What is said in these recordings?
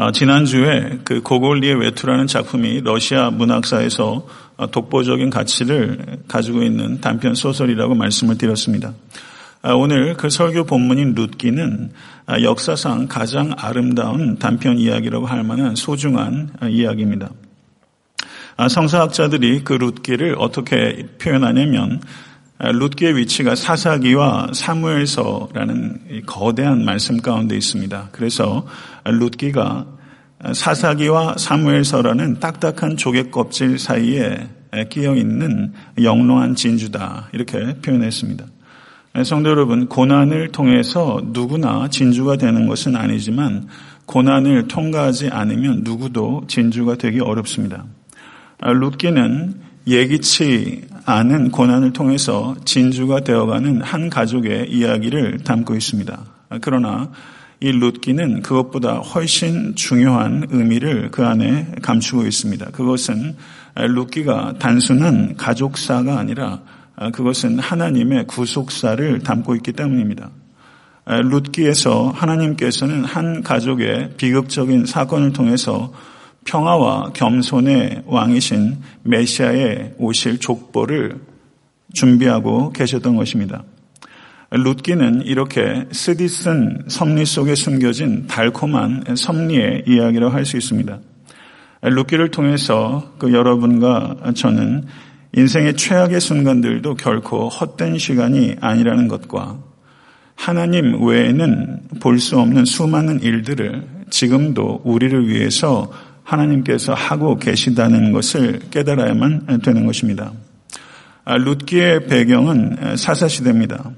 어, 지난주에 그 고골리의 외투라는 작품이 러시아 문학사에서 어, 독보적인 가치를 가지고 있는 단편 소설이라고 말씀을 드렸습니다. 아, 오늘 그 설교 본문인 룻기는 아, 역사상 가장 아름다운 단편 이야기라고 할 만한 소중한 아, 이야기입니다. 성서학자들이 그 룻기를 어떻게 표현하냐면 룻기의 위치가 사사기와 사무엘서라는 거대한 말씀 가운데 있습니다. 그래서 룻기가 사사기와 사무엘서라는 딱딱한 조개 껍질 사이에 끼어 있는 영롱한 진주다 이렇게 표현했습니다. 성도 여러분, 고난을 통해서 누구나 진주가 되는 것은 아니지만 고난을 통과하지 않으면 누구도 진주가 되기 어렵습니다. 룻기는 예기치 않은 고난을 통해서 진주가 되어가는 한 가족의 이야기를 담고 있습니다. 그러나 이 룻기는 그것보다 훨씬 중요한 의미를 그 안에 감추고 있습니다. 그것은 룻기가 단순한 가족사가 아니라 그것은 하나님의 구속사를 담고 있기 때문입니다. 룻기에서 하나님께서는 한 가족의 비극적인 사건을 통해서 평화와 겸손의 왕이신 메시아의 오실 족보를 준비하고 계셨던 것입니다. 룻기는 이렇게 쓰디쓴 섭리 속에 숨겨진 달콤한 섭리의 이야기라고 할 수 있습니다. 룻기를 통해서 그 여러분과 저는 인생의 최악의 순간들도 결코 헛된 시간이 아니라는 것과 하나님 외에는 볼 수 없는 수많은 일들을 지금도 우리를 위해서 하나님께서 하고 계시다는 것을 깨달아야만 되는 것입니다. 아, 룻기의 배경은 사사시대입니다.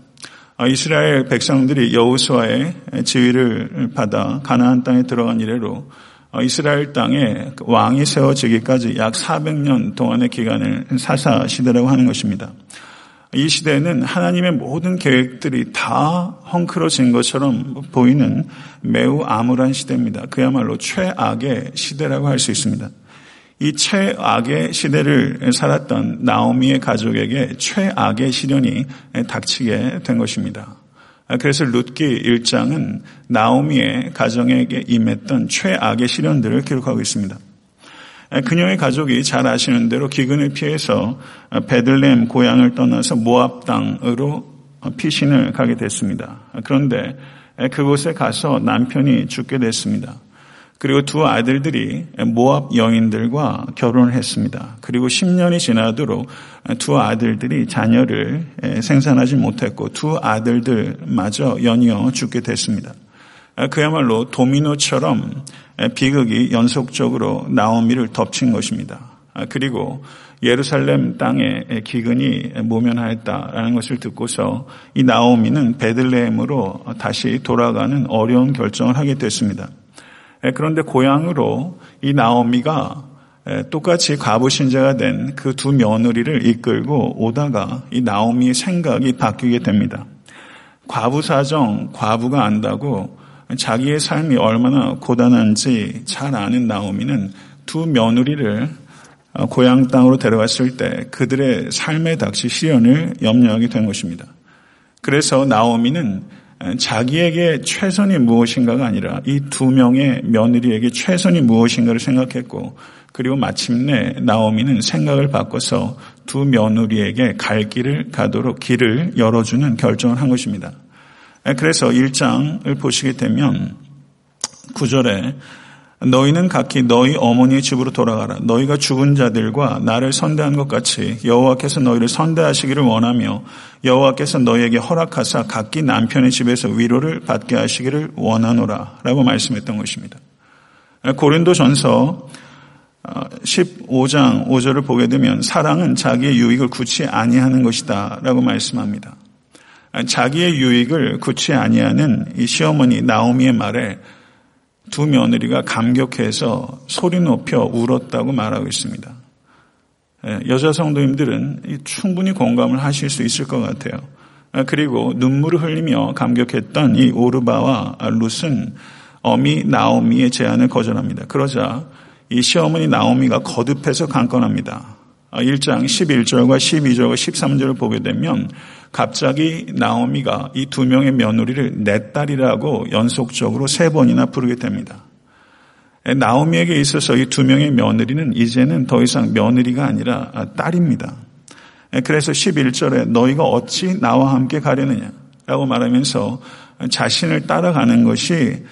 아, 이스라엘 백성들이 여호수아의 지위를 받아 가나안 땅에 들어간 이래로 어, 이스라엘 땅에 왕이 세워지기까지 약 400년 동안의 기간을 사사 시대라고 하는 것입니다. 이 시대는 하나님의 모든 계획들이 다 헝클어진 것처럼 보이는 매우 암울한 시대입니다. 그야말로 최악의 시대라고 할 수 있습니다. 이 최악의 시대를 살았던 나오미의 가족에게 최악의 시련이 닥치게 된 것입니다. 아, 그래서 룻기 1장은 나오미의 가정에게 임했던 최악의 시련들을 기록하고 있습니다. 아, 그녀의 가족이 잘 아시는 대로 기근을 피해서 베들레헴 고향을 떠나서 모압 땅으로 피신을 가게 됐습니다. 그런데 그곳에 가서 남편이 죽게 됐습니다. 그리고 두 아들들이 모압 여인들과 결혼을 했습니다. 그리고 10년이 지나도록 두 아들들이 자녀를 생산하지 못했고 두 아들들마저 연이어 죽게 됐습니다. 그야말로 도미노처럼 비극이 연속적으로 나오미를 덮친 것입니다. 그리고 예루살렘 땅에 기근이 모면하였다라는 것을 듣고서 이 나오미는 베들레헴으로 다시 돌아가는 어려운 결정을 하게 됐습니다. 예, 그런데 고향으로 이 나오미가 예, 똑같이 과부 신자가 된 그 두 며느리를 이끌고 오다가 이 나오미의 생각이 바뀌게 됩니다. 과부 사정, 과부가 안다고 자기의 삶이 얼마나 고단한지 잘 아는 나오미는 두 며느리를 어, 고향 땅으로 데려왔을 때 그들의 삶에 닥칠 시련을 염려하게 된 것입니다. 그래서 나오미는 자기에게 최선이 무엇인가가 아니라 이 두 명의 며느리에게 최선이 무엇인가를 생각했고 그리고 마침내 나오미는 생각을 바꿔서 두 며느리에게 갈 길을 가도록 길을 열어주는 결정을 한 것입니다. 그래서 1장을 보시게 되면 9절에 너희는 각기 너희 어머니의 집으로 돌아가라. 너희가 죽은 자들과 나를 선대한 것 같이 여호와께서 너희를 선대하시기를 원하며 여호와께서 너희에게 허락하사 각기 남편의 집에서 위로를 받게 하시기를 원하노라 라고 말씀했던 것입니다. 고린도 전서 15장 5절을 보게 되면 사랑은 자기의 유익을 굳이 아니하는 것이다 라고 말씀합니다. 자기의 유익을 굳이 아니하는 이 시어머니 나오미의 말에 두 며느리가 감격해서 소리 높여 울었다고 말하고 있습니다. 예, 여자 성도님들은 충분히 공감을 하실 수 있을 것 같아요. 아, 그리고 눈물을 흘리며 감격했던 이 오르바와 룻은 어미 나오미의 제안을 거절합니다. 그러자 이 시어머니 나오미가 거듭해서 강권합니다. 1장 아, 11절과 12절과 13절을 보게 되면 갑자기 나오미가 이 두 명의 며느리를 내 딸이라고 연속적으로 세 번이나 부르게 됩니다. 나오미에게 있어서 이 두 명의 며느리는 이제는 더 이상 며느리가 아니라 딸입니다. 그래서 11절에 너희가 어찌 나와 함께 가려느냐 라고 말하면서 자신을 따라가는 것이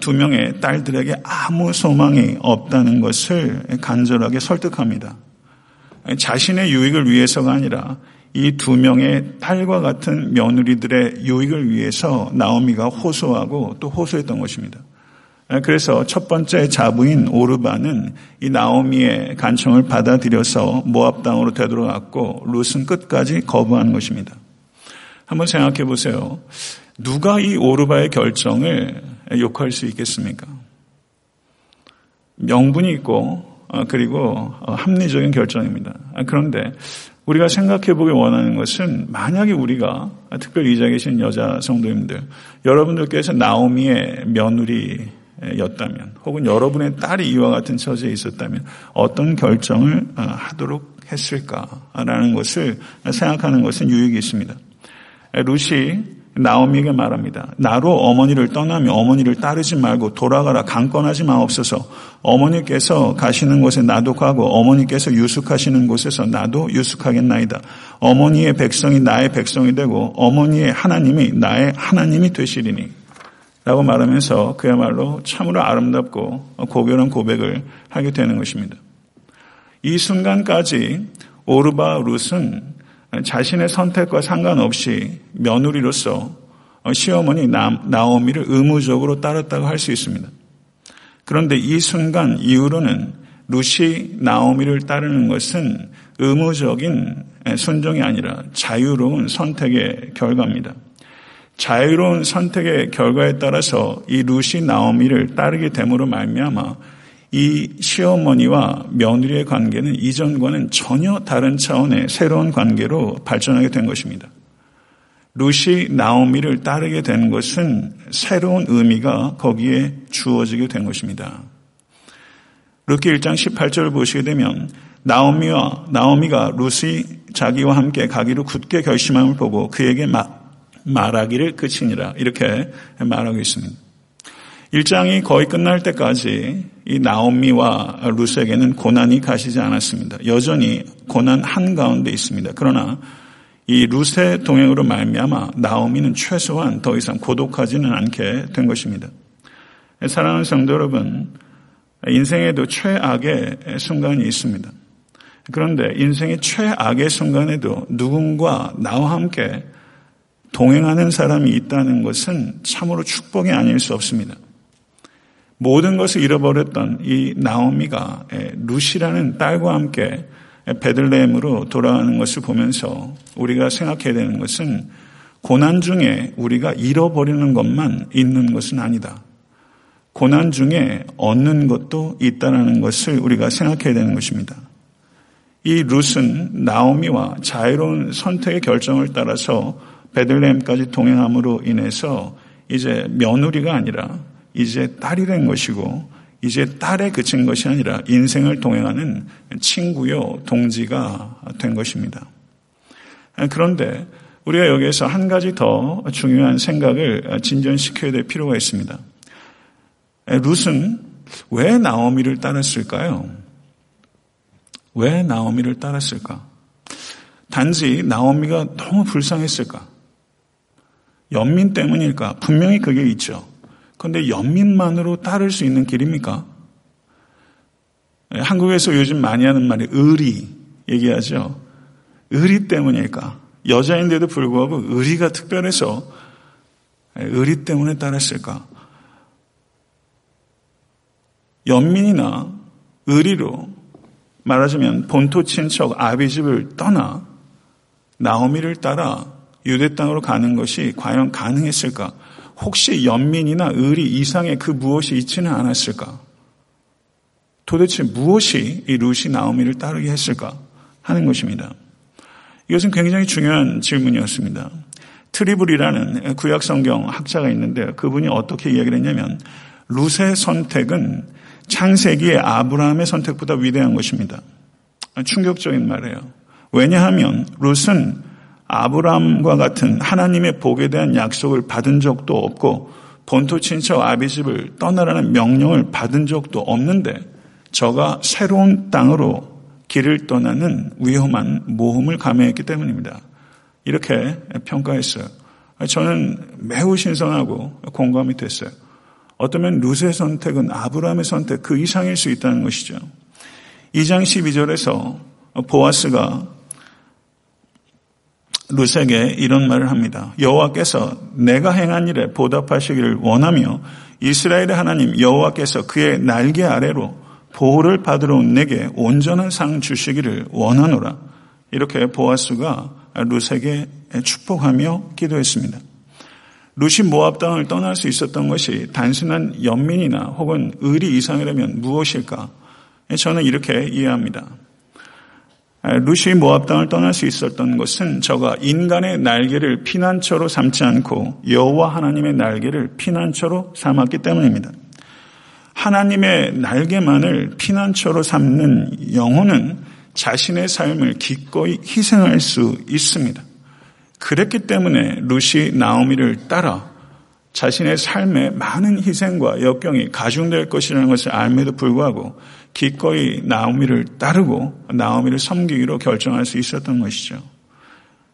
두 명의 딸들에게 아무 소망이 없다는 것을 간절하게 설득합니다. 자신의 유익을 위해서가 아니라 이 두 명의 딸과 같은 며느리들의 유익을 위해서 나오미가 호소하고 또 호소했던 것입니다. 그래서 첫 번째 자부인 오르바는 이 나오미의 간청을 받아들여서 모압 땅으로 되돌아갔고 룻은 끝까지 거부한 것입니다. 한번 생각해 보세요. 누가 이 오르바의 결정을 욕할 수 있겠습니까? 명분이 있고 어, 그리고 어, 합리적인 결정입니다. 아, 그런데 우리가 생각해 보기 원하는 것은 만약에 우리가 특별히 이 자리에 계신 여자 성도님들 여러분들께서 나오미의 며느리였다면 혹은 여러분의 딸이 이와 같은 처지에 있었다면 어떤 결정을 어, 하도록 했을까라는 것을 생각하는 것은 유익이 있습니다. 루시 나오미에게 말합니다. 나로 어머니를 떠나며 어머니를 따르지 말고 돌아가라 강권하지 마옵소서. 어머니께서 가시는 곳에 나도 가고 어머니께서 유숙하시는 곳에서 나도 유숙하겠나이다. 어머니의 백성이 나의 백성이 되고 어머니의 하나님이 나의 하나님이 되시리니. 라고 말하면서 그야말로 참으로 아름답고 고결한 고백을 하게 되는 것입니다. 이 순간까지 오르바 룻은 자신의 선택과 상관없이 며느리로서 시어머니 나오미를 의무적으로 따랐다고 할 수 있습니다. 그런데 이 순간 이후로는 루시 나오미를 따르는 것은 의무적인 순종이 아니라 자유로운 선택의 결과입니다. 자유로운 선택의 결과에 따라서 이 루시 나오미를 따르게 됨으로 말미암아 이 시어머니와 며느리의 관계는 이전과는 전혀 다른 차원의 새로운 관계로 발전하게 된 것입니다. 루시 나오미를 따르게 된 것은 새로운 의미가 거기에 주어지게 된 것입니다. 룻기 1장 18절을 보시게 되면 나오미와 나오미가 룻이 자기와 함께 가기로 굳게 결심함을 보고 그에게 말하기를 그치니라 이렇게 말하고 있습니다. 일장이 거의 끝날 때까지 이 나오미와 룻에게는 고난이 가시지 않았습니다. 여전히 고난 한가운데 있습니다. 그러나 이 룻의 동행으로 말미암아 나오미는 최소한 더 이상 고독하지는 않게 된 것입니다. 사랑하는 성도 여러분, 인생에도 최악의 순간이 있습니다. 그런데 인생의 최악의 순간에도 누군가 나와 함께 동행하는 사람이 있다는 것은 참으로 축복이 아닐 수 없습니다. 모든 것을 잃어버렸던 이 나오미가 루시라는 딸과 함께 베들레헴으로 돌아가는 것을 보면서 우리가 생각해야 되는 것은 고난 중에 우리가 잃어버리는 것만 있는 것은 아니다. 고난 중에 얻는 것도 있다는 것을 우리가 생각해야 되는 것입니다. 이 룻은 나오미와 자유로운 선택의 결정을 따라서 베들레헴까지 동행함으로 인해서 이제 며느리가 아니라 이제 딸이 된 것이고 이제 딸에 그친 것이 아니라 인생을 동행하는 친구요 동지가 된 것입니다. 그런데 우리가 여기에서 한 가지 더 중요한 생각을 진전시켜야 될 필요가 있습니다. 룻은 왜 나오미를 따랐을까요? 왜 나오미를 따랐을까? 단지 나오미가 너무 불쌍했을까? 연민 때문일까? 분명히 그게 있죠. 그런데 연민만으로 따를 수 있는 길입니까? 예, 한국에서 요즘 많이 하는 말이 의리 얘기하죠. 의리 때문일까? 여자인데도 불구하고 의리가 특별해서 예, 의리 때문에 따랐을까? 연민이나 의리로 말하자면 본토 친척 아비집을 떠나 나오미를 따라 유대 땅으로 가는 것이 과연 가능했을까? 혹시 연민이나 의리 이상의 그 무엇이 있지는 않았을까? 도대체 무엇이 이 루시 나오미를 따르게 했을까? 하는 것입니다. 이것은 굉장히 중요한 질문이었습니다. 트리블이라는 구약 성경 학자가 있는데 그분이 어떻게 이야기를 했냐면 루스의 선택은 창세기의 아브라함의 선택보다 위대한 것입니다. 충격적인 말이에요. 왜냐하면 룻은 아브라함과 같은 하나님의 복에 대한 약속을 받은 적도 없고 본토 친척 아비집을 떠나라는 명령을 받은 적도 없는데 저가 새로운 땅으로 길을 떠나는 위험한 모험을 감행했기 때문입니다. 이렇게 평가했어요. 저는 매우 신선하고 공감이 됐어요. 어쩌면 루스의 선택은 아브라함의 선택 그 이상일 수 있다는 것이죠. 2장 12절에서 보아스가 루스에게 이런 말을 합니다. 여호와께서 내가 행한 일에 보답하시기를 원하며 이스라엘의 하나님 여호와께서 그의 날개 아래로 보호를 받으러 온 내게 온전한 상 주시기를 원하노라. 이렇게 보아스가 루스에게 축복하며 기도했습니다. 루시 모압 땅을 떠날 수 있었던 것이 단순한 연민이나 혹은 의리 이상이라면 무엇일까? 저는 이렇게 이해합니다. 루시 모압 땅을 떠날 수 있었던 것은 저가 인간의 날개를 피난처로 삼지 않고 여호와 하나님의 날개를 피난처로 삼았기 때문입니다. 하나님의 날개만을 피난처로 삼는 영혼은 자신의 삶을 기꺼이 희생할 수 있습니다. 그랬기 때문에 루시 나오미를 따라 자신의 삶에 많은 희생과 역경이 가중될 것이라는 것을 알매도 불구하고 기꺼이 나오미를 따르고 나오미를 섬기기로 결정할 수 있었던 것이죠.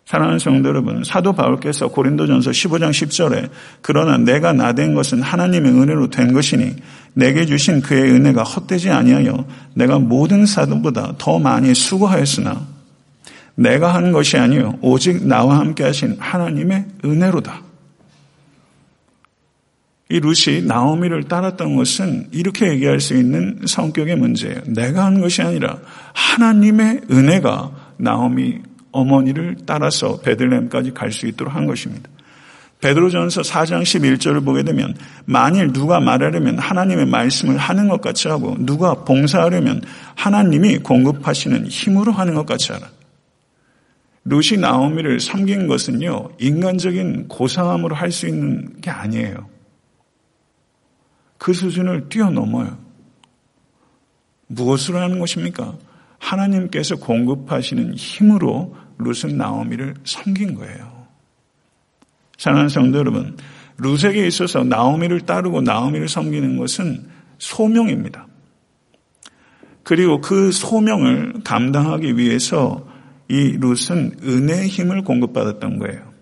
사랑하는 성도 여러분, 사도 바울께서 고린도전서 15장 10절에 그러나 내가 나 된 것은 하나님의 은혜로 된 것이니 내게 주신 그의 은혜가 헛되지 아니하여 내가 모든 사도보다 더 많이 수고하였으나 내가 한 것이 아니요 오직 나와 함께 하신 하나님의 은혜로다. 이 루시 나오미를 따랐던 것은 이렇게 얘기할 수 있는 성격의 문제예요. 내가 한 것이 아니라 하나님의 은혜가 나오미 어머니를 따라서 베들레헴까지 갈 수 있도록 한 것입니다. 베드로전서 4장 11절을 보게 되면 만일 누가 말하려면 하나님의 말씀을 하는 것 같이 하고 누가 봉사하려면 하나님이 공급하시는 힘으로 하는 것 같이 하라. 루시 나오미를 섬긴 것은요 인간적인 고상함으로 할 수 있는 게 아니에요. 그 수준을 뛰어넘어요. 무엇으로 하는 것입니까? 하나님께서 공급하시는 힘으로 룻은 나오미를 섬긴 거예요. 사랑하는 성도 여러분, 룻에게 있어서 나오미를 따르고 나오미를 섬기는 것은 소명입니다. 그리고 그 소명을 감당하기 위해서 이 룻은 은혜의 힘을 공급받았던 거예요.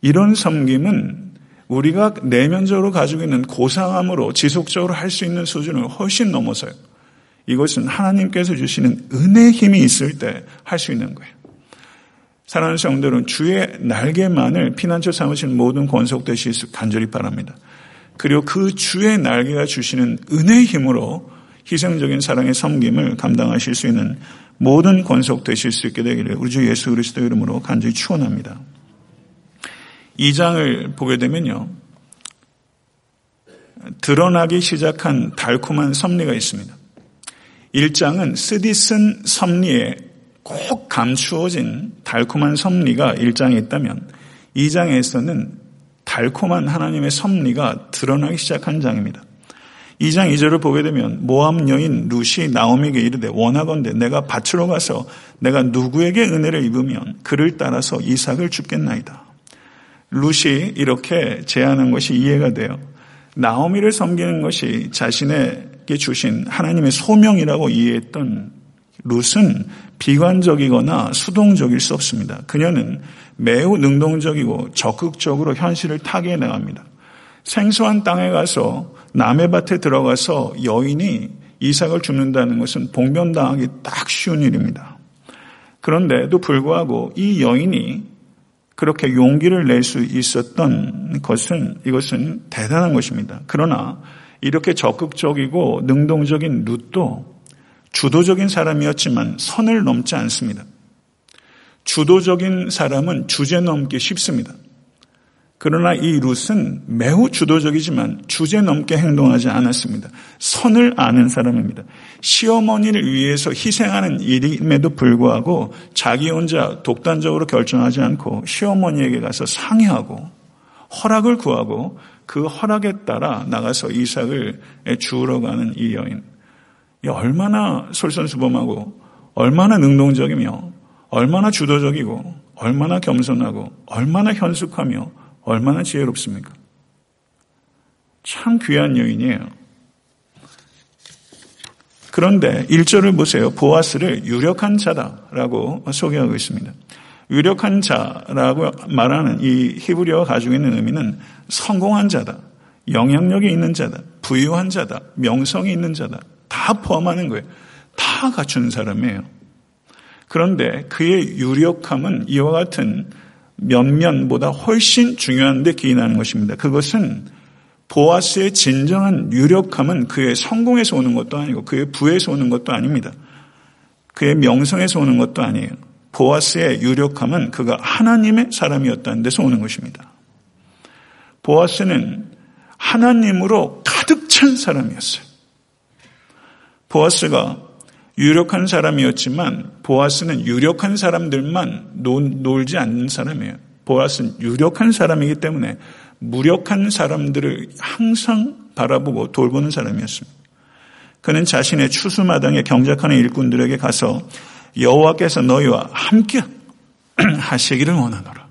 이런 섬김은 우리가 내면적으로 가지고 있는 고상함으로 지속적으로 할 수 있는 수준을 훨씬 넘어서요. 이것은 하나님께서 주시는 은혜의 힘이 있을 때 할 수 있는 거예요. 사랑하는 성들은 주의 날개만을 피난처 삼으신 모든 권속되실 수 간절히 바랍니다. 그리고 그 주의 날개가 주시는 은혜의 힘으로 희생적인 사랑의 섬김을 감당하실 수 있는 모든 권속되실 수 있게 되기를 우리 주 예수 그리스도 이름으로 간절히 축원합니다. 이 장을 보게 되면요. 드러나기 시작한 달콤한 섭리가 있습니다. 1장은 쓰디쓴 섭리에 꼭 감추어진 달콤한 섭리가 1장에 있다면 2장에서는 달콤한 하나님의 섭리가 드러나기 시작한 장입니다. 2장 2절을 보게 되면 모함 여인 루시 나오미에게 이르되 원하건대 내가 밭으로 가서 내가 누구에게 은혜를 입으면 그를 따라서 이삭을 죽겠나이다. 루시 이렇게 제안한 것이 이해가 돼요. 나오미를 섬기는 것이 자신에게 주신 하나님의 소명이라고 이해했던 룻은 비관적이거나 수동적일 수 없습니다. 그녀는 매우 능동적이고 적극적으로 현실을 타개해 나갑니다. 생소한 땅에 가서 남의 밭에 들어가서 여인이 이삭을 죽는다는 것은 봉변당하기 딱 쉬운 일입니다. 그런데도 불구하고 이 여인이 그렇게 용기를 낼 수 있었던 것은 이것은 대단한 것입니다. 그러나 이렇게 적극적이고 능동적인 룻도 주도적인 사람이었지만 선을 넘지 않습니다. 주도적인 사람은 주제 넘기 쉽습니다. 그러나 이 룻은 매우 주도적이지만 주제 넘게 행동하지 않았습니다. 선을 아는 사람입니다. 시어머니를 위해서 희생하는 일임에도 불구하고 자기 혼자 독단적으로 결정하지 않고 시어머니에게 가서 상의하고 허락을 구하고 그 허락에 따라 나가서 이삭을 주우러 가는 이 여인. 얼마나 솔선수범하고 얼마나 능동적이며 얼마나 주도적이고 얼마나 겸손하고 얼마나 현숙하며 얼마나 지혜롭습니까? 참 귀한 여인이에요. 그런데 1절을 보세요. 보아스를 유력한 자다라고 소개하고 있습니다. 유력한 자라고 말하는 이 히브리어가 가지고 있는 의미는 성공한 자다, 영향력이 있는 자다, 부유한 자다, 명성이 있는 자다, 다 포함하는 거예요. 다 갖춘 사람이에요. 그런데 그의 유력함은 이와 같은 면면보다 훨씬 중요한데 기인하는 것입니다. 그것은 보아스의 진정한 유력함은 그의 성공에서 오는 것도 아니고 그의 부에서 오는 것도 아닙니다. 그의 명성에서 오는 것도 아니에요. 보아스의 유력함은 그가 하나님의 사람이었다는 데서 오는 것입니다. 보아스는 하나님으로 가득 찬 사람이었어요. 보아스가 유력한 사람이었지만 보아스는 유력한 사람들만 놀 지 않는 사람이에요. 보아스는 유력한 사람이기 때문에 무력한 사람들을 항상 바라보고 돌보는 사람이었습니다. 그는 자신의 추수마당에 경작하는 일꾼들에게 가서 여호와께서 너희와 함께 하시기를 원하노라.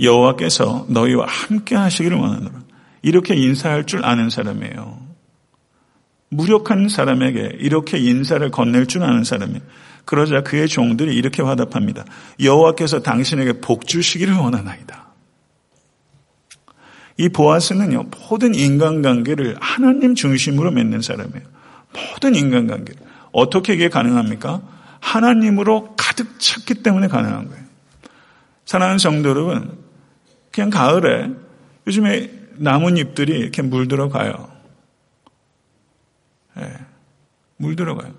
여호와께서 너희와 함께 하시기를 원하노라. 이렇게 인사할 줄 아는 사람이에요. 무력한 사람에게 이렇게 인사를 건넬 줄 아는 사람이에요. 그러자 그의 종들이 이렇게 화답합니다. 여호와께서 당신에게 복 주시기를 원하나이다. 이 보아스는요, 모든 인간관계를 하나님 중심으로 맺는 사람이에요. 모든 인간관계. 어떻게 이게 가능합니까? 하나님으로 가득 찼기 때문에 가능한 거예요. 사랑하는 성도 여러분, 그냥 가을에 요즘에 나뭇잎들이 이렇게 물들어 가요. 네, 물들어 가요.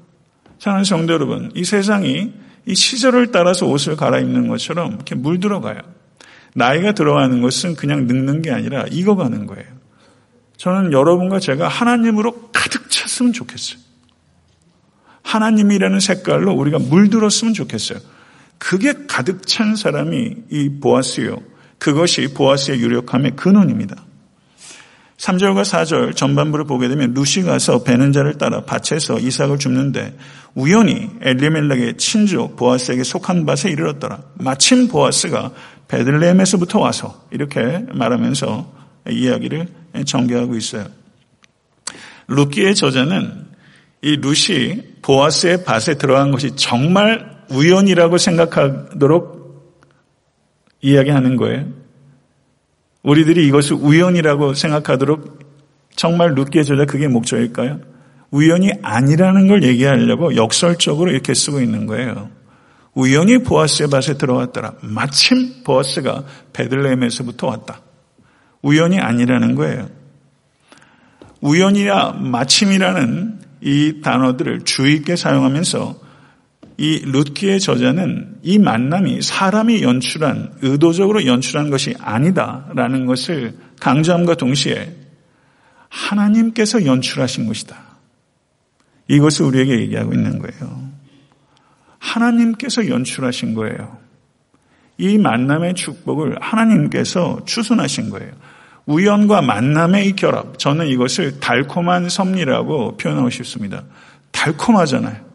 사랑하는 성도 여러분, 이 세상이 이 시절을 따라서 옷을 갈아입는 것처럼 이렇게 물들어 가요. 나이가 들어가는 것은 그냥 늙는 게 아니라 익어가는 거예요. 저는 여러분과 제가 하나님으로 가득 찼으면 좋겠어요. 하나님이라는 색깔로 우리가 물들었으면 좋겠어요. 그게 가득 찬 사람이 이 보아스요. 그것이 보아스의 유력함의 근원입니다. 3절과 4절 전반부를 보게 되면 루시 가서 베는 자를 따라 밭에서 이삭을 줍는데 우연히 엘리멜렉의 친족 보아스에게 속한 밭에 이르렀더라. 마침 보아스가 베들레헴에서부터 와서 이렇게 말하면서 이야기를 전개하고 있어요. 루키의 저자는 이 루시 보아스의 밭에 들어간 것이 정말 우연이라고 생각하도록 이야기하는 거예요. 우리들이 이것을 우연이라고 생각하도록 정말 루키의 저자 그게 목적일까요? 우연이 아니라는 걸 얘기하려고 역설적으로 이렇게 쓰고 있는 거예요. 우연히 보아스의 밭에 들어왔더라. 마침 보아스가 베들레헴에서부터 왔다. 우연이 아니라는 거예요. 우연이야 마침이라는 이 단어들을 주의 있게 사용하면서 이 룻기의 저자는 이 만남이 사람이 연출한 의도적으로 연출한 것이 아니다라는 것을 강조함과 동시에 하나님께서 연출하신 것이다. 이것을 우리에게 얘기하고 있는 거예요. 하나님께서 연출하신 거예요. 이 만남의 축복을 하나님께서 추순하신 거예요. 우연과 만남의 이 결합, 저는 이것을 달콤한 섭리라고 표현하고 싶습니다. 달콤하잖아요.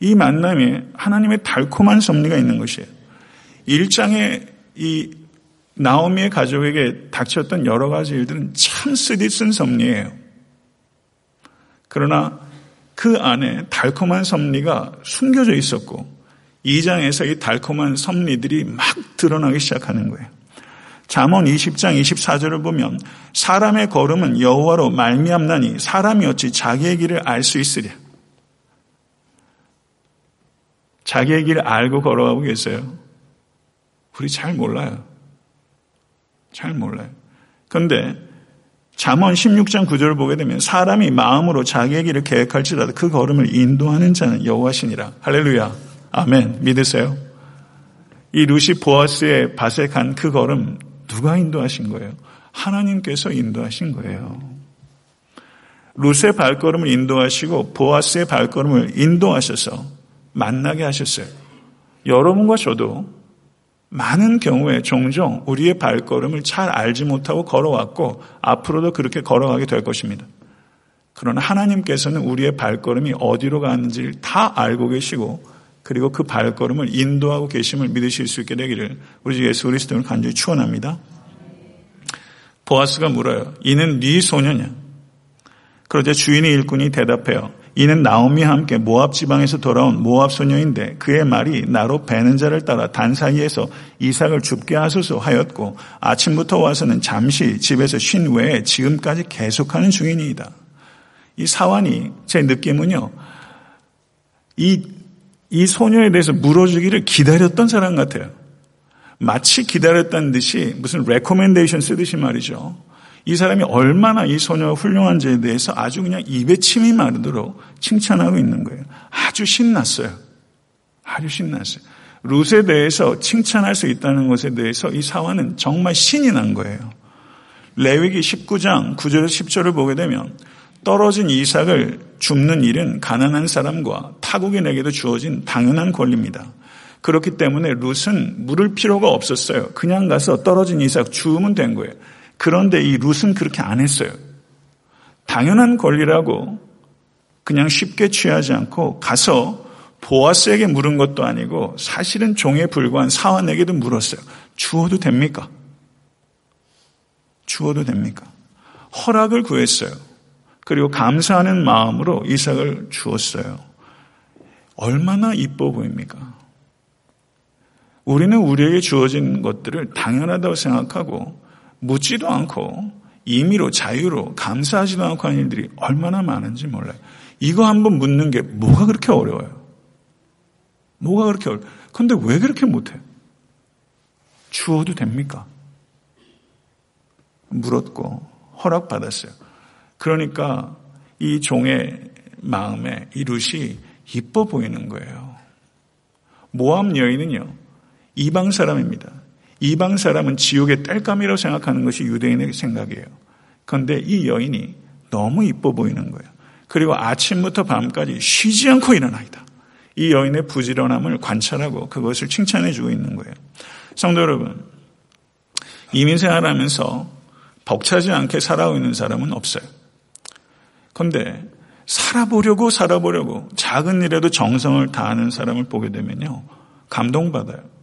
이 만남에 하나님의 달콤한 섭리가 있는 것이에요. 일장에 이 나오미의 가족에게 닥쳤던 여러 가지 일들은 참 쓰디쓴 섭리예요. 그러나 그 안에 달콤한 섭리가 숨겨져 있었고 2장에서 이 달콤한 섭리들이 막 드러나기 시작하는 거예요. 잠언 20장 24절을 보면 사람의 걸음은 여호와로 말미암나니 사람이 어찌 자기의 길을 알 수 있으랴. 자기의 길을 알고 걸어가고 계세요. 우리 잘 몰라요. 잘 몰라요. 그런데 잠언 16장 9절을 보게 되면 사람이 마음으로 자기의 길을 계획할지라도 그 걸음을 인도하는 자는 여호와시니라. 할렐루야. 아멘. 믿으세요? 이 루시 보아스의 간그 걸음 누가 인도하신 거예요? 하나님께서 인도하신 거예요. 루스의 발걸음을 인도하시고 보아스의 발걸음을 인도하셔서 만나게 하셨어요. 여러분과 저도 많은 경우에 종종 우리의 발걸음을 잘 알지 못하고 걸어왔고 앞으로도 그렇게 걸어가게 될 것입니다. 그러나 하나님께서는 우리의 발걸음이 어디로 가는지를 다 알고 계시고 그리고 그 발걸음을 인도하고 계심을 믿으실 수 있게 되기를 우리 주 예수 그리스도를 간절히 축원합니다. 보아스가 물어요. 이는 네 소녀냐? 그러자 주인의 일꾼이 대답해요. 이는 나오미와 함께 모압 지방에서 돌아온 모압 소녀인데 그의 말이 나로 배는 자를 따라 단 사이에서 이삭을 죽게 하소서 하였고 아침부터 와서는 잠시 집에서 쉰 외에 지금까지 계속하는 중이니이다. 이 사환이 제 느낌은요. 이, 이 소녀에 대해서 물어주기를 기다렸던 사람 같아요. 마치 기다렸다는 듯이 무슨 recommendation 쓰듯이 말이죠. 이 사람이 얼마나 이 소녀가 훌륭한지에 대해서 아주 그냥 입에 침이 마르도록 칭찬하고 있는 거예요. 아주 신났어요. 아주 신났어요. 룻에 대해서 칭찬할 수 있다는 것에 대해서 이 사환은 정말 신이 난 거예요. 레위기 19장 9절 10절을 보게 되면 떨어진 이삭을 줍는 일은 가난한 사람과 타국인에게도 주어진 당연한 권리입니다. 그렇기 때문에 룻은 물을 필요가 없었어요. 그냥 가서 떨어진 이삭 주우면 된 거예요. 그런데 이 룻은 그렇게 안 했어요. 당연한 권리라고 그냥 쉽게 취하지 않고 가서 보아스에게 물은 것도 아니고 사실은 종에 불과한 사환에게도 물었어요. 주어도 됩니까? 주어도 됩니까? 허락을 구했어요. 그리고 감사하는 마음으로 이삭을 주었어요. 얼마나 이뻐 보입니까? 우리는 우리에게 주어진 것들을 당연하다고 생각하고 묻지도 않고 임의로 자유로 감사하지도 않고 하는 일들이 얼마나 많은지 몰라요. 이거 한번 묻는 게 뭐가 그렇게 어려워요? 뭐가 그렇게 어려워요? 근데 왜 그렇게 못해요? 주어도 됩니까? 물었고 허락받았어요. 그러니까 이 종의 마음에 이 룻이 이뻐 보이는 거예요. 모함 여인은요, 이방 사람입니다. 이방 사람은 지옥의 땔감이라고 생각하는 것이 유대인의 생각이에요. 그런데 이 여인이 너무 이뻐 보이는 거예요. 그리고 아침부터 밤까지 쉬지 않고 일어나이다. 이 여인의 부지런함을 관찰하고 그것을 칭찬해 주고 있는 거예요. 성도 여러분, 이민생활하면서 벅차지 않게 살아오고 있는 사람은 없어요. 그런데 살아보려고 살아보려고 작은 일에도 정성을 다하는 사람을 보게 되면요. 감동받아요.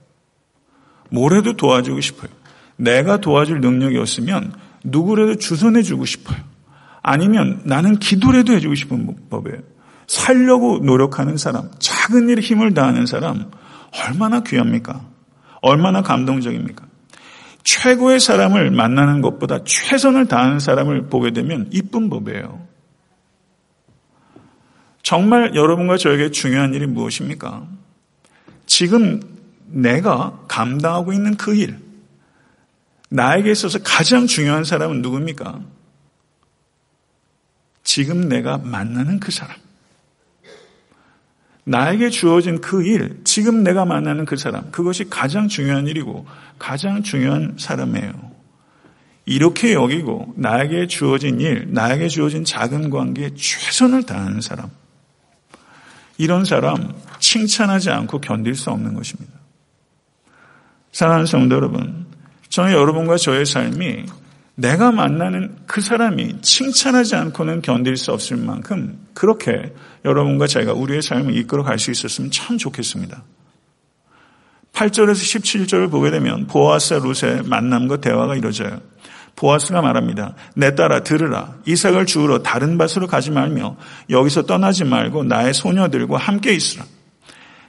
뭐래도 도와주고 싶어요. 내가 도와줄 능력이 없으면 누구라도 주선해 주고 싶어요. 아니면 나는 기도라도 해주고 싶은 법이에요. 살려고 노력하는 사람, 작은 일에 힘을 다하는 사람, 얼마나 귀합니까? 얼마나 감동적입니까? 최고의 사람을 만나는 것보다 최선을 다하는 사람을 보게 되면 이쁜 법이에요. 정말 여러분과 저에게 중요한 일이 무엇입니까? 지금 내가 감당하고 있는 그 일, 나에게 있어서 가장 중요한 사람은 누굽니까? 지금 내가 만나는 그 사람. 나에게 주어진 그 일, 지금 내가 만나는 그 사람, 그것이 가장 중요한 일이고 가장 중요한 사람이에요. 이렇게 여기고 나에게 주어진 일, 나에게 주어진 작은 관계에 최선을 다하는 사람. 이런 사람 칭찬하지 않고 견딜 수 없는 것입니다. 사랑하는 성도 여러분, 저는 여러분과 저의 삶이 내가 만나는 그 사람이 칭찬하지 않고는 견딜 수 없을 만큼 그렇게 여러분과 제가 우리의 삶을 이끌어 갈 수 있었으면 참 좋겠습니다. 8절에서 17절을 보게 되면 보아스와 룻의 만남과 대화가 이루어져요. 보아스가 말합니다. 내 딸아 들으라. 이삭을 주우러 다른 밭으로 가지 말며 여기서 떠나지 말고 나의 소녀들과 함께 있으라.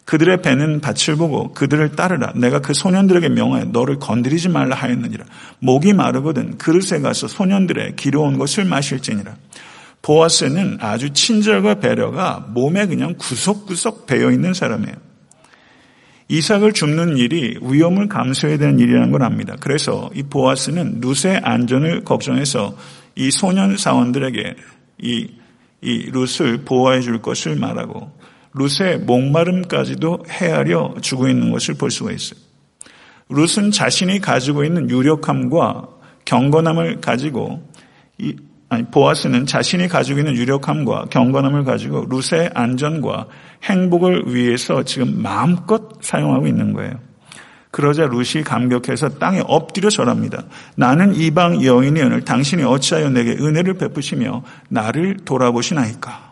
그들의 배는 밭을 보고 그들을 따르라. 내가 그 소년들에게 명하여 너를 건드리지 말라 하였느니라. 목이 마르거든 그릇에 가서 소년들의 기로운 것을 마실지니라. 보아스는 아주 친절과 배려가 몸에 그냥 구석구석 배어 있는 사람이에요. 이삭을 줍는 일이 위험을 감수해야 되는 일이라는 걸 압니다. 그래서 이 보아스는 룻의 안전을 걱정해서 이 소년 사원들에게 이, 이 룻을 보호해 줄 것을 말하고 룻의 목마름까지도 헤아려 주고 있는 것을 볼 수가 있어요. 룻은 자신이 가지고 있는 유력함과 경건함을 가지고 이 아니, 보아스는 자신이 가지고 있는 유력함과 경건함을 가지고 룻의 안전과 행복을 위해서 지금 마음껏 사용하고 있는 거예요. 그러자 룻이 감격해서 땅에 엎드려 절합니다. 나는 이방 여인이오늘 당신이 어찌하여 내게 은혜를 베푸시며 나를 돌아보시나이까.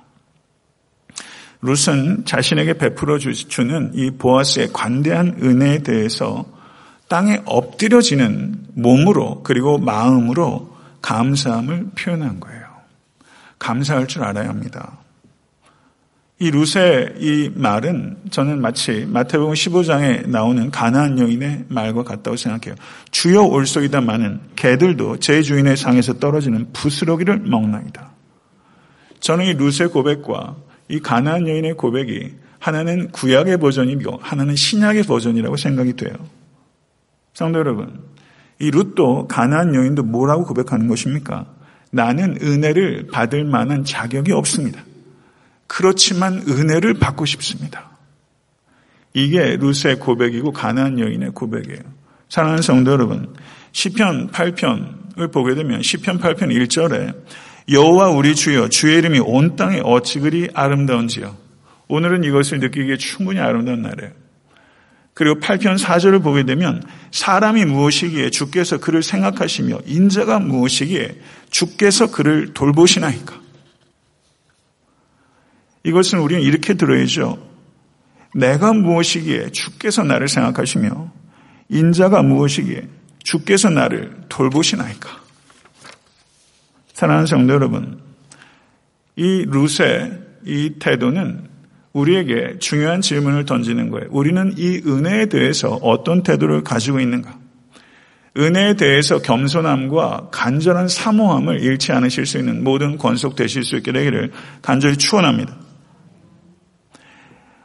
룻은 자신에게 베풀어 주는 이 보아스의 관대한 은혜에 대해서 땅에 엎드려지는 몸으로 그리고 마음으로 감사함을 표현한 거예요. 감사할 줄 알아야 합니다. 이 루세 이 말은 저는 마치 마태복음 15장에 나오는 가나안 여인의 말과 같다고 생각해요. 주여 올소이다 마는 개들도 제 주인의 상에서 떨어지는 부스러기를 먹나이다. 저는 이 루세 고백과 이 가나안 여인의 고백이 하나는 구약의 버전이고 하나는 신약의 버전이라고 생각이 돼요. 성도 여러분, 이 룻도 가나안 여인도 뭐라고 고백하는 것입니까? 나는 은혜를 받을 만한 자격이 없습니다. 그렇지만 은혜를 받고 싶습니다. 이게 루스의 고백이고 가나안 여인의 고백이에요. 사랑하는 성도 여러분, 시편 8편을 보게 되면 시편 8편 1절에 여호와 우리 주여 주의 이름이 온 땅에 어찌 그리 아름다운지요. 오늘은 이것을 느끼기에 충분히 아름다운 날이에요. 그리고 8편 4절을 보게 되면 사람이 무엇이기에 주께서 그를 생각하시며 인자가 무엇이기에 주께서 그를 돌보시나이까. 이것은 우리는 이렇게 들어야죠. 내가 무엇이기에 주께서 나를 생각하시며 인자가 무엇이기에 주께서 나를 돌보시나이까. 사랑하는 성도 여러분, 이 루세 이 태도는 우리에게 중요한 질문을 던지는 거예요. 우리는 이 은혜에 대해서 어떤 태도를 가지고 있는가? 은혜에 대해서 겸손함과 간절한 사모함을 잃지 않으실 수 있는 모든 권속 되실 수 있게 되기를 간절히 축원합니다.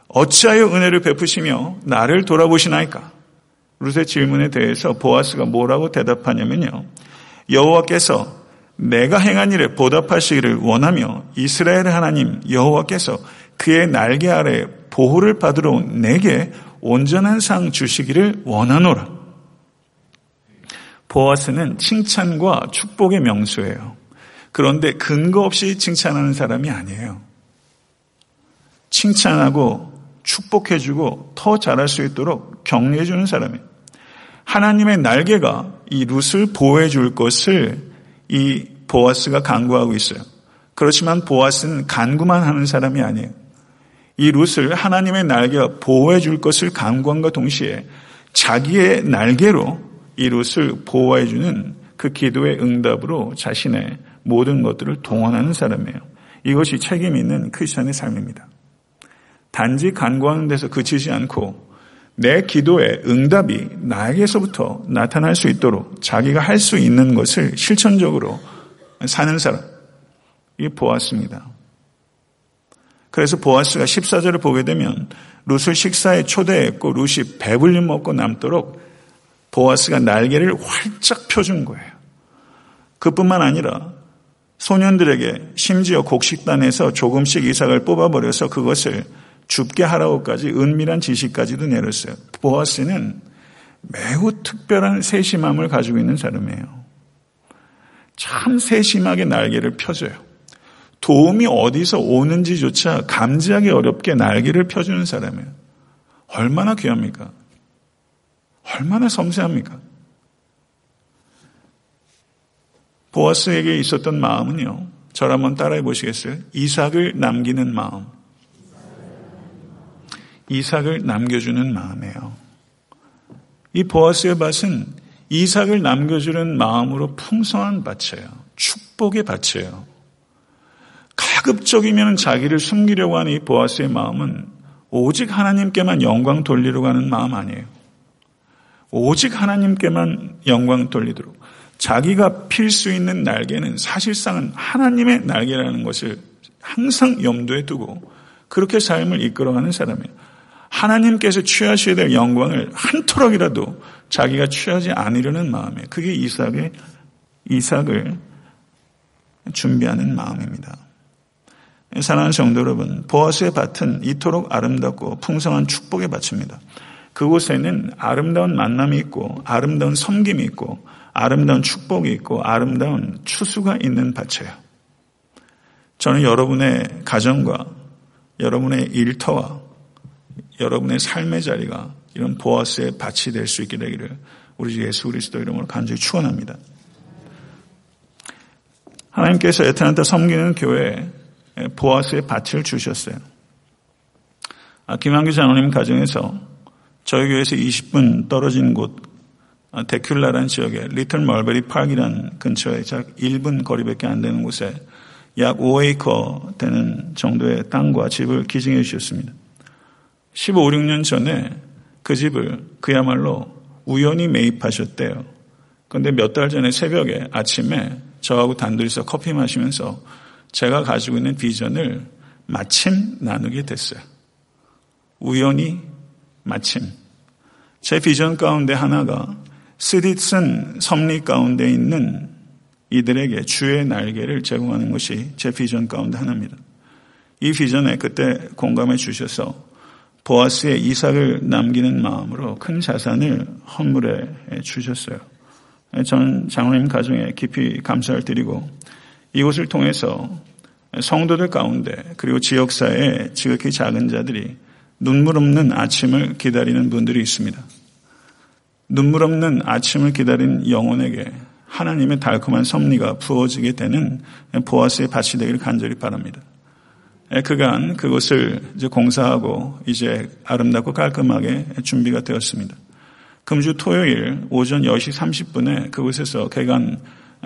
어찌하여 은혜를 베푸시며 나를 돌아보시나이까? 루세 질문에 대해서 보아스가 뭐라고 대답하냐면요. 여호와께서 내가 행한 일에 보답하시기를 원하며 이스라엘 하나님 여호와께서 그의 날개 아래 보호를 받으러 온 내게 온전한 상 주시기를 원하노라. 보아스는 칭찬과 축복의 명수예요. 그런데 근거 없이 칭찬하는 사람이 아니에요. 칭찬하고 축복해주고 더 잘할 수 있도록 격려해주는 사람이에요. 하나님의 날개가 이 룻을 보호해줄 것을 이 보아스가 강구하고 있어요. 그렇지만 보아스는 간구만 하는 사람이 아니에요. 이 룻을 하나님의 날개가 보호해 줄 것을 강구함과 동시에 자기의 날개로 이 룻을 보호해 주는 그 기도의 응답으로 자신의 모든 것들을 동원하는 사람이에요. 이것이 책임 있는 크리스천의 삶입니다. 단지 간구하는 데서 그치지 않고 내 기도의 응답이 나에게서부터 나타날 수 있도록 자기가 할 수 있는 것을 실천적으로 사는 사람. 이 보았습니다. 그래서 보아스가 14절을 보게 되면 룻을 식사에 초대했고 룻이 배불리 먹고 남도록 보아스가 날개를 활짝 펴준 거예요. 그뿐만 아니라 소년들에게 심지어 곡식단에서 조금씩 이삭을 뽑아버려서 그것을 줍게 하라고까지 은밀한 지시까지도 내렸어요. 보아스는 매우 특별한 세심함을 가지고 있는 사람이에요. 참 세심하게 날개를 펴줘요. 도움이 어디서 오는지조차 감지하기 어렵게 날개를 펴주는 사람이에요. 얼마나 귀합니까? 얼마나 섬세합니까? 보아스에게 있었던 마음은요. 저를 한번 따라해 보시겠어요? 이삭을 남기는 마음. 이삭을 남겨주는 마음이에요. 이 보아스의 밭은 이삭을 남겨주는 마음으로 풍성한 밭이에요. 축복의 밭이에요. 가급적이면 자기를 숨기려고 하는 이 보아스의 마음은 오직 하나님께만 영광 돌리려고 하는 마음 아니에요. 오직 하나님께만 영광 돌리도록 자기가 필 수 있는 날개는 사실상은 하나님의 날개라는 것을 항상 염두에 두고 그렇게 삶을 이끌어가는 사람이에요. 하나님께서 취하셔야 될 영광을 한 토락이라도 자기가 취하지 않으려는 마음에 그게 이삭의 이삭을 준비하는 마음입니다. 사랑하는 성도 여러분, 보아스의 밭은 이토록 아름답고 풍성한 축복의 밭입니다. 그곳에는 아름다운 만남이 있고, 아름다운 섬김이 있고, 아름다운 축복이 있고, 아름다운 추수가 있는 밭이에요. 저는 여러분의 가정과 여러분의 일터와 여러분의 삶의 자리가 이런 보아스의 밭이 될 수 있게 되기를 우리 주 예수 그리스도 이름으로 간절히 축원합니다. 하나님께서 에트란타 섬기는 교회에 보아스의 밭을 주셨어요. 아, 김한규 장로님 가정에서 저희 교회에서 20분 떨어진 곳 데큘라라는 지역에 리틀 멀베리 파크이라는 근처에 약 1분 거리밖에 안 되는 곳에 약 5에이커 되는 정도의 땅과 집을 기증해 주셨습니다. 15, 16년 전에 그 집을 그야말로 우연히 매입하셨대요. 그런데 몇 달 전에 새벽에 아침에 저하고 단둘이서 커피 마시면서 제가 가지고 있는 비전을 마침 나누게 됐어요. 우연히 마침. 제 비전 가운데 하나가 스디슨 섭리 가운데 있는 이들에게 주의 날개를 제공하는 것이 제 비전 가운데 하나입니다. 이 비전에 그때 공감해 주셔서 보아스의 이삭을 남기는 마음으로 큰 자산을 헌물해 주셨어요. 전 장로님 가정에 깊이 감사를 드리고 이곳을 통해서 성도들 가운데 그리고 지역사회에 지극히 작은 자들이 눈물 없는 아침을 기다리는 분들이 있습니다. 눈물 없는 아침을 기다린 영혼에게 하나님의 달콤한 섭리가 부어지게 되는 보아스의 밭이 되기를 간절히 바랍니다. 그간 그것을 이제 공사하고 이제 아름답고 깔끔하게 준비가 되었습니다. 금주 토요일 오전 10시 30분에 그곳에서 개간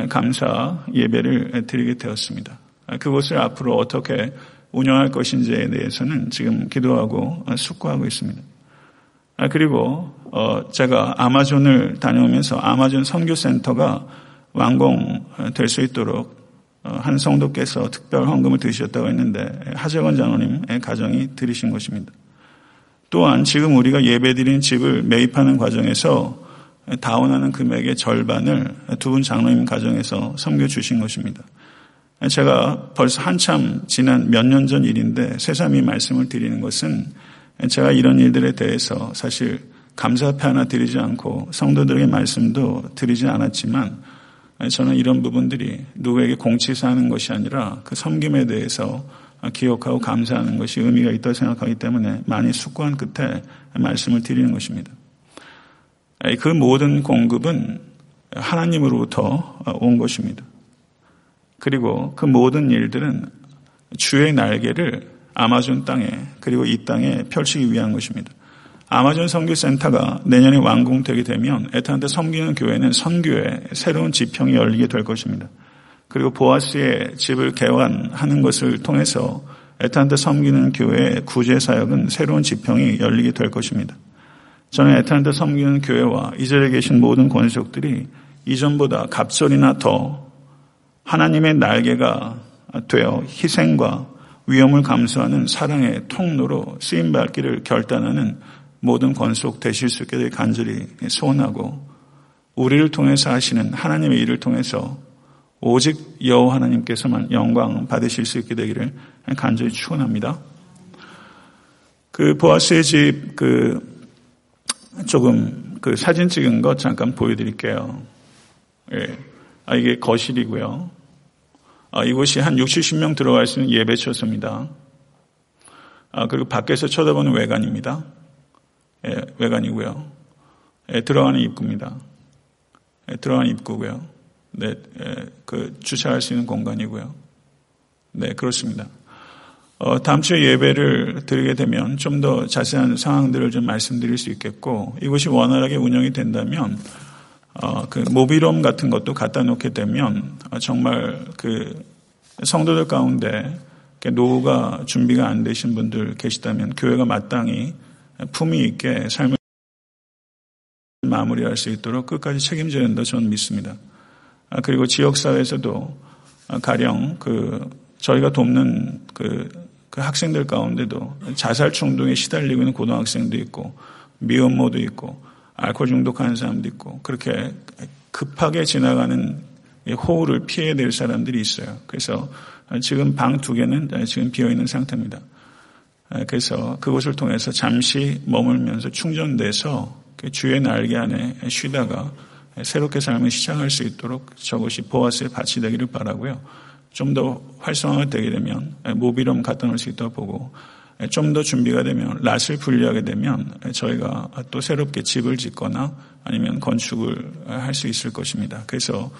감사 예배를 드리게 되었습니다. 그것을 앞으로 어떻게 운영할 것인지에 대해서는 지금 기도하고 숙고하고 있습니다. 그리고 어, 제가 아마존을 다녀오면서 아마존 선교센터가 완공될 수 있도록 어, 한 성도께서 특별 헌금을 드리셨다고 했는데 하재건 장로님의 가정이 드리신 것입니다. 또한 지금 우리가 예배드린 집을 매입하는 과정에서 다운하는 금액의 절반을 두 분 장로님 가정에서 섬겨 주신 것입니다. 제가 벌써 한참 지난 몇 년 전 일인데 새삼이 말씀을 드리는 것은 제가 이런 일들에 대해서 사실 감사패 하나 드리지 않고 성도들에게 말씀도 드리지 않았지만 저는 이런 부분들이 누구에게 공치사하는 것이 아니라 그 섬김에 대해서 기억하고 감사하는 것이 의미가 있다고 생각하기 때문에 많이 숙고한 끝에 말씀을 드리는 것입니다. 그 모든 공급은 하나님으로부터 온 것입니다. 그리고 그 모든 일들은 주의 날개를 아마존 땅에 그리고 이 땅에 펼치기 위한 것입니다. 아마존 선교센터가 내년에 완공되게 되면 에탄한테 섬기는 교회는 선교의 새로운 지평이 열리게 될 것입니다. 그리고 보아스의 집을 개관하는 것을 통해서 에탄한테 섬기는 교회의 구제 사역은 새로운 지평이 열리게 될 것입니다. 저는 에탄한테 섬기는 교회와 이 자리에 계신 모든 권속들이 이전보다 갑절이나 더 하나님의 날개가 되어 희생과 위험을 감수하는 사랑의 통로로 쓰임받기를 결단하는 모든 권속 되실 수 있게 간절히 소원하고 우리를 통해서 하시는 하나님의 일을 통해서 오직 여호와 하나님께서만 영광 받으실 수 있게 되기를 간절히 축원합니다. 그 보아스의 집 그 조금 그 사진 찍은 것 잠깐 보여드릴게요. 예. 아, 이게 거실이고요. 아, 이곳이 한 60, 70명 들어갈 수 있는 예배처소입니다. 아, 그리고 밖에서 쳐다보는 외관입니다. 예, 외관이고요. 예, 들어가는 입구입니다. 예, 들어가는 입구고요. 네, 예, 그 주차할 수 있는 공간이고요. 네, 그렇습니다. 어, 다음 주에 예배를 드리게 되면 좀 더 자세한 상황들을 좀 말씀드릴 수 있겠고 이곳이 원활하게 운영이 된다면 어, 그 모비롬 같은 것도 갖다 놓게 되면 어, 정말 그 성도들 가운데 노후가 준비가 안 되신 분들 계시다면 교회가 마땅히 품위 있게 삶을 마무리할 수 있도록 끝까지 책임져야 한다 저는 믿습니다. 아, 그리고 지역사회에서도 가령 그 저희가 돕는 그, 그 학생들 가운데도 자살 충동에 시달리고 있는 고등학생도 있고 미혼모도 있고 알코올 중독하는 사람도 있고 그렇게 급하게 지나가는 호우를 피해야 될 사람들이 있어요. 그래서 지금 방 두 개는 지금 비어 있는 상태입니다. 그래서 그것을 통해서 잠시 머물면서 충전돼서 그 주의 날개 안에 쉬다가 새롭게 삶을 시작할 수 있도록 저것이 보아스의 밭이 되기를 바라고요. 좀 더 활성화가 되게 되면 모비럼 갖다 놓을 수 있다고 보고 좀 더 준비가 되면 랏을 분리하게 되면 저희가 또 새롭게 집을 짓거나 아니면 건축을 할 수 있을 것입니다. 그래서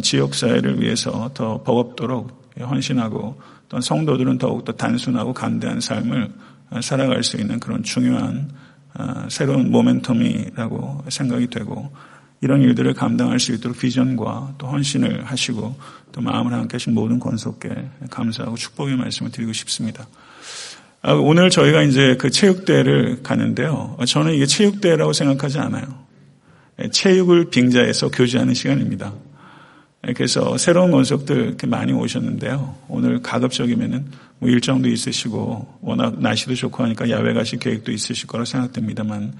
지역사회를 위해서 더 버겁도록 헌신하고 또 성도들은 더욱더 단순하고 간대한 삶을 살아갈 수 있는 그런 중요한 새로운 모멘텀이라고 생각이 되고 이런 일들을 감당할 수 있도록 비전과 또 헌신을 하시고 또 마음을 함께 하신 모든 권속께 감사하고 축복의 말씀을 드리고 싶습니다. 아, 오늘 저희가 이제 그 체육대회를 가는데요. 저는 이게 체육대회라고 생각하지 않아요. 체육을 빙자해서 교제하는 시간입니다. 그래서 새로운 이렇게 많이 오셨는데요. 오늘 가급적이면은 뭐 일정도 있으시고 워낙 날씨도 좋고 하니까 야외 가실 계획도 있으실 거라 생각됩니다만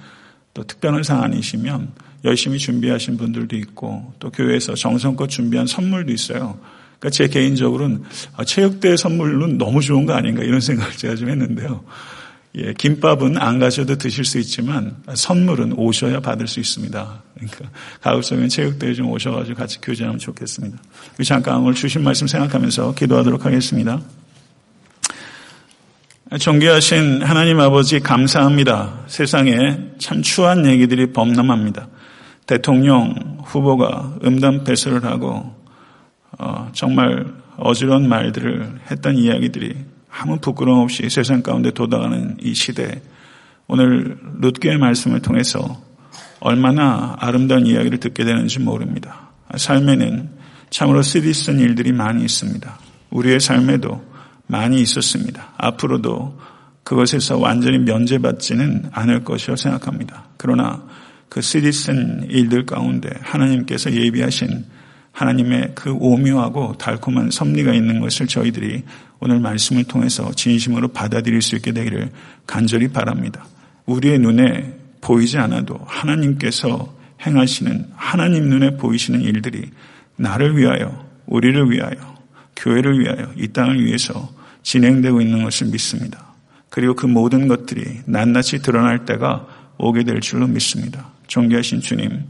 또 특별한 상황이시면 열심히 준비하신 분들도 있고 또 교회에서 정성껏 준비한 선물도 있어요. 그러니까 제 개인적으로는 아, 체육대회 선물은 너무 좋은 거 아닌가 이런 생각을 제가 좀 했는데요. 예, 김밥은 안 가셔도 드실 수 있지만 선물은 오셔야 받을 수 있습니다. 그러니까 가급적이면 체육대회 좀 오셔가지고 같이 교제하면 좋겠습니다. 잠깐 오늘 주신 말씀 생각하면서 기도하도록 하겠습니다. 존귀하신 하나님 아버지 감사합니다. 세상에 참 추한 얘기들이 범람합니다. 대통령 후보가 음담 패스를 하고 어, 정말 어지러운 말들을 했던 이야기들이 아무 부끄러움 없이 세상 가운데 도아가는 이 시대 오늘 룻게의 말씀을 통해서 얼마나 아름다운 이야기를 듣게 되는지 모릅니다. 삶에는 참으로 쓰디 쓴 일들이 많이 있습니다. 우리의 삶에도 많이 있었습니다. 앞으로도 그것에서 완전히 면제받지는 않을 것이라고 생각합니다. 그러나 그 쓰디 쓴 일들 가운데 하나님께서 예비하신 하나님의 그 오묘하고 달콤한 섭리가 있는 것을 저희들이 오늘 말씀을 통해서 진심으로 받아들일 수 있게 되기를 간절히 바랍니다. 우리의 눈에 보이지 않아도 하나님께서 행하시는 하나님 눈에 보이시는 일들이 나를 위하여 우리를 위하여 교회를 위하여 이 땅을 위해서 진행되고 있는 것을 믿습니다. 그리고 그 모든 것들이 낱낱이 드러날 때가 오게 될 줄로 믿습니다. 존귀하신 주님,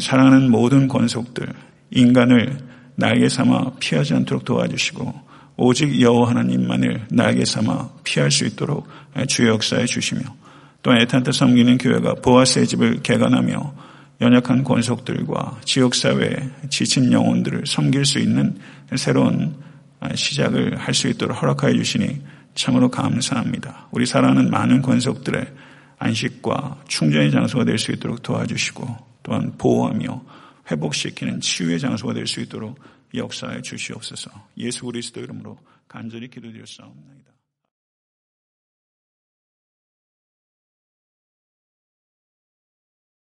사랑하는 모든 권속들, 인간을 날개 삼아 피하지 않도록 도와주시고 오직 여호와 하나님만을 날개 삼아 피할 수 있도록 주의 역사해 주시며 또 애탄타 섬기는 교회가 보아스의 집을 개간하며 연약한 권속들과 지역사회에 지친 영혼들을 섬길 수 있는 새로운 시작을 할 수 있도록 허락하여 주시니 참으로 감사합니다. 우리 사랑하는 많은 권속들의 안식과 충전의 장소가 될 수 있도록 도와주시고 또한 보호하며 회복시키는 치유의 장소가 될 수 있도록 역사해 주시옵소서. 예수 그리스도 이름으로 간절히 기도드렸사옵나이다.